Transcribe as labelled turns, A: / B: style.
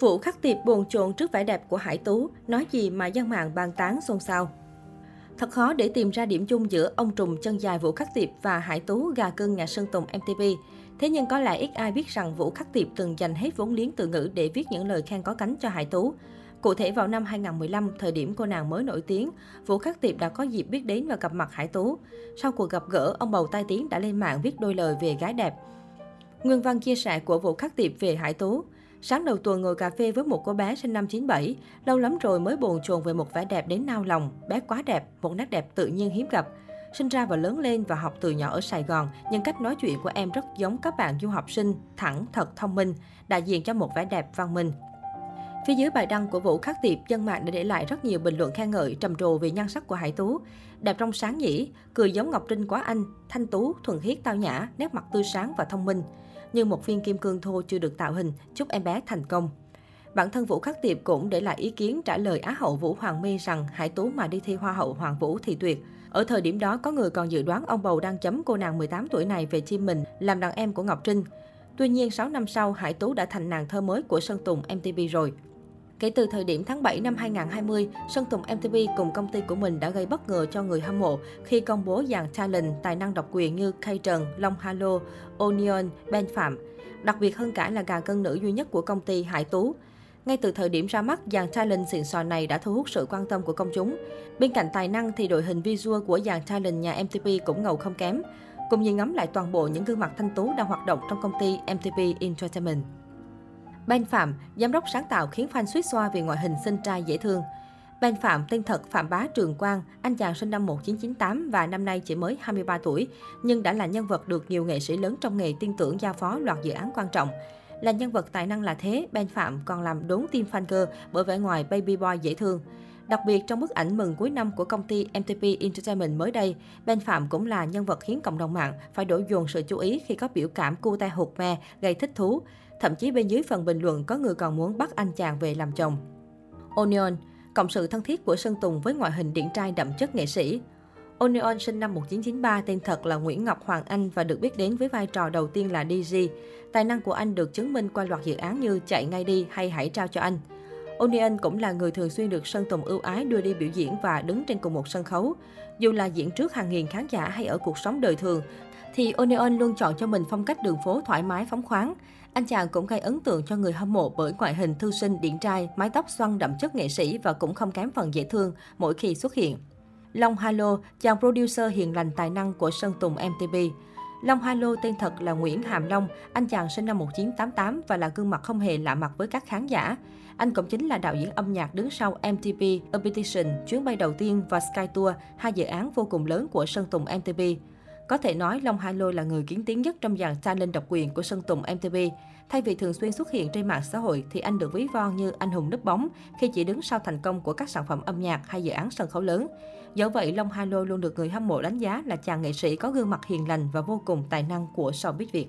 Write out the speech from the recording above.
A: Vụ khắc tiệp buồn chồn trước vẻ đẹp của Hải Tú, nói gì mà dân mạng bàn tán xôn xao. Thật khó để tìm ra điểm chung giữa ông trùm chân dài Vũ Khắc Tiệp và Hải Tú gà cưng nhà Sơn Tùng MTV. Thế nhưng có lẽ ít ai biết rằng Vũ Khắc Tiệp từng dành hết vốn liếng từ ngữ để viết những lời khen có cánh cho Hải Tú. Cụ thể vào năm 2015, thời điểm cô nàng mới nổi tiếng, Vũ Khắc Tiệp đã có dịp biết đến và gặp mặt Hải Tú. Sau cuộc gặp gỡ, ông bầu tai tiếng đã lên mạng viết đôi lời về gái đẹp. Nguyên văn chia sẻ của Vũ Khắc Tiệp về Hải Tú. Sáng đầu tuần ngồi cà phê với một cô bé sinh năm 97, lâu lắm rồi mới buồn chồn về một vẻ đẹp đến nao lòng, bé quá đẹp, một nét đẹp tự nhiên hiếm gặp. Sinh ra và lớn lên và học từ nhỏ ở Sài Gòn, nhưng cách nói chuyện của em rất giống các bạn du học sinh, thẳng, thật, thông minh, đại diện cho một vẻ đẹp văn minh. Phía dưới bài đăng của Vũ Khắc Tiệp, dân mạng đã để lại rất nhiều bình luận khen ngợi trầm trồ về nhan sắc của Hải Tú. Đẹp trong sáng nhỉ, cười giống Ngọc Trinh quá anh, thanh tú, thuần khiết tao nhã, nét mặt tươi sáng và thông minh nhưng một viên kim cương thô chưa được tạo hình, chúc em bé thành công. Bản thân Vũ Khắc Tiệp cũng để lại ý kiến trả lời Á hậu Vũ Hoàng My rằng Hải Tú mà đi thi Hoa hậu Hoàng Vũ thì tuyệt. Ở thời điểm đó, có người còn dự đoán ông bầu đang chấm cô nàng 18 tuổi này về chim mình làm đàn em của Ngọc Trinh. Tuy nhiên, 6 năm sau, Hải Tú đã thành nàng thơ mới của Sơn Tùng MTV rồi. Kể từ thời điểm tháng 7 năm 2020, Sơn Tùng MTV cùng công ty của mình đã gây bất ngờ cho người hâm mộ khi công bố dàn talent tài năng độc quyền như Kay Trần, Long Halo, Onion, Ben Phạm. Đặc biệt hơn cả là gà cân nữ duy nhất của công ty Hải Tú. Ngay từ thời điểm ra mắt, dàn talent xịn sò này đã thu hút sự quan tâm của công chúng. Bên cạnh tài năng thì đội hình visual của dàn talent nhà MTP cũng ngầu không kém. Cùng nhìn ngắm lại toàn bộ những gương mặt thanh tú đang hoạt động trong công ty MTP Entertainment. Ben Phạm, giám đốc sáng tạo khiến fan suýt xoa vì ngoại hình xinh trai dễ thương. Ben Phạm, tên thật Phạm Bá Trường Quang, anh chàng sinh năm 1998 và năm nay chỉ mới 23 tuổi, nhưng đã là nhân vật được nhiều nghệ sĩ lớn trong nghề tin tưởng giao phó loạt dự án quan trọng. Là nhân vật tài năng là thế, Ben Phạm còn làm đốn tim fan cơ bởi vẻ ngoài baby boy dễ thương. Đặc biệt trong bức ảnh mừng cuối năm của công ty MTP Entertainment mới đây, Ben Phạm cũng là nhân vật khiến cộng đồng mạng phải đổ dồn sự chú ý khi có biểu cảm cu tay hụt me gây thích thú. Thậm chí bên dưới phần bình luận có người còn muốn bắt anh chàng về làm chồng. Onion, cộng sự thân thiết của Sơn Tùng với ngoại hình điển trai đậm chất nghệ sĩ. Onion sinh năm 1993, tên thật là Nguyễn Ngọc Hoàng Anh và được biết đến với vai trò đầu tiên là DJ. Tài năng của anh được chứng minh qua loạt dự án như Chạy ngay đi hay Hãy trao cho anh. Onion cũng là người thường xuyên được Sơn Tùng ưu ái đưa đi biểu diễn và đứng trên cùng một sân khấu. Dù là diễn trước hàng nghìn khán giả hay ở cuộc sống đời thường, thì Onion luôn chọn cho mình phong cách đường phố thoải mái phóng khoáng. Anh chàng cũng gây ấn tượng cho người hâm mộ bởi ngoại hình thư sinh, điển trai, mái tóc xoăn đậm chất nghệ sĩ và cũng không kém phần dễ thương mỗi khi xuất hiện. Long Halo, chàng producer hiền lành tài năng của Sơn Tùng MTP. Long Halo tên thật là Nguyễn Hàm Long, anh chàng sinh năm 1988 và là gương mặt không hề lạ mặt với các khán giả. Anh cũng chính là đạo diễn âm nhạc đứng sau MTV, A Petition, chuyến bay đầu tiên và Sky Tour, hai dự án vô cùng lớn của Sơn Tùng MTV. Có thể nói Long Hai Lôi là người kiến tiếng nhất trong dàn talent độc quyền của Sơn Tùng MTV. Thay vì thường xuyên xuất hiện trên mạng xã hội thì anh được ví von như anh hùng núp bóng khi chỉ đứng sau thành công của các sản phẩm âm nhạc hay dự án sân khấu lớn. Do vậy, Long Hai Lôi luôn được người hâm mộ đánh giá là chàng nghệ sĩ có gương mặt hiền lành và vô cùng tài năng của showbiz Việt.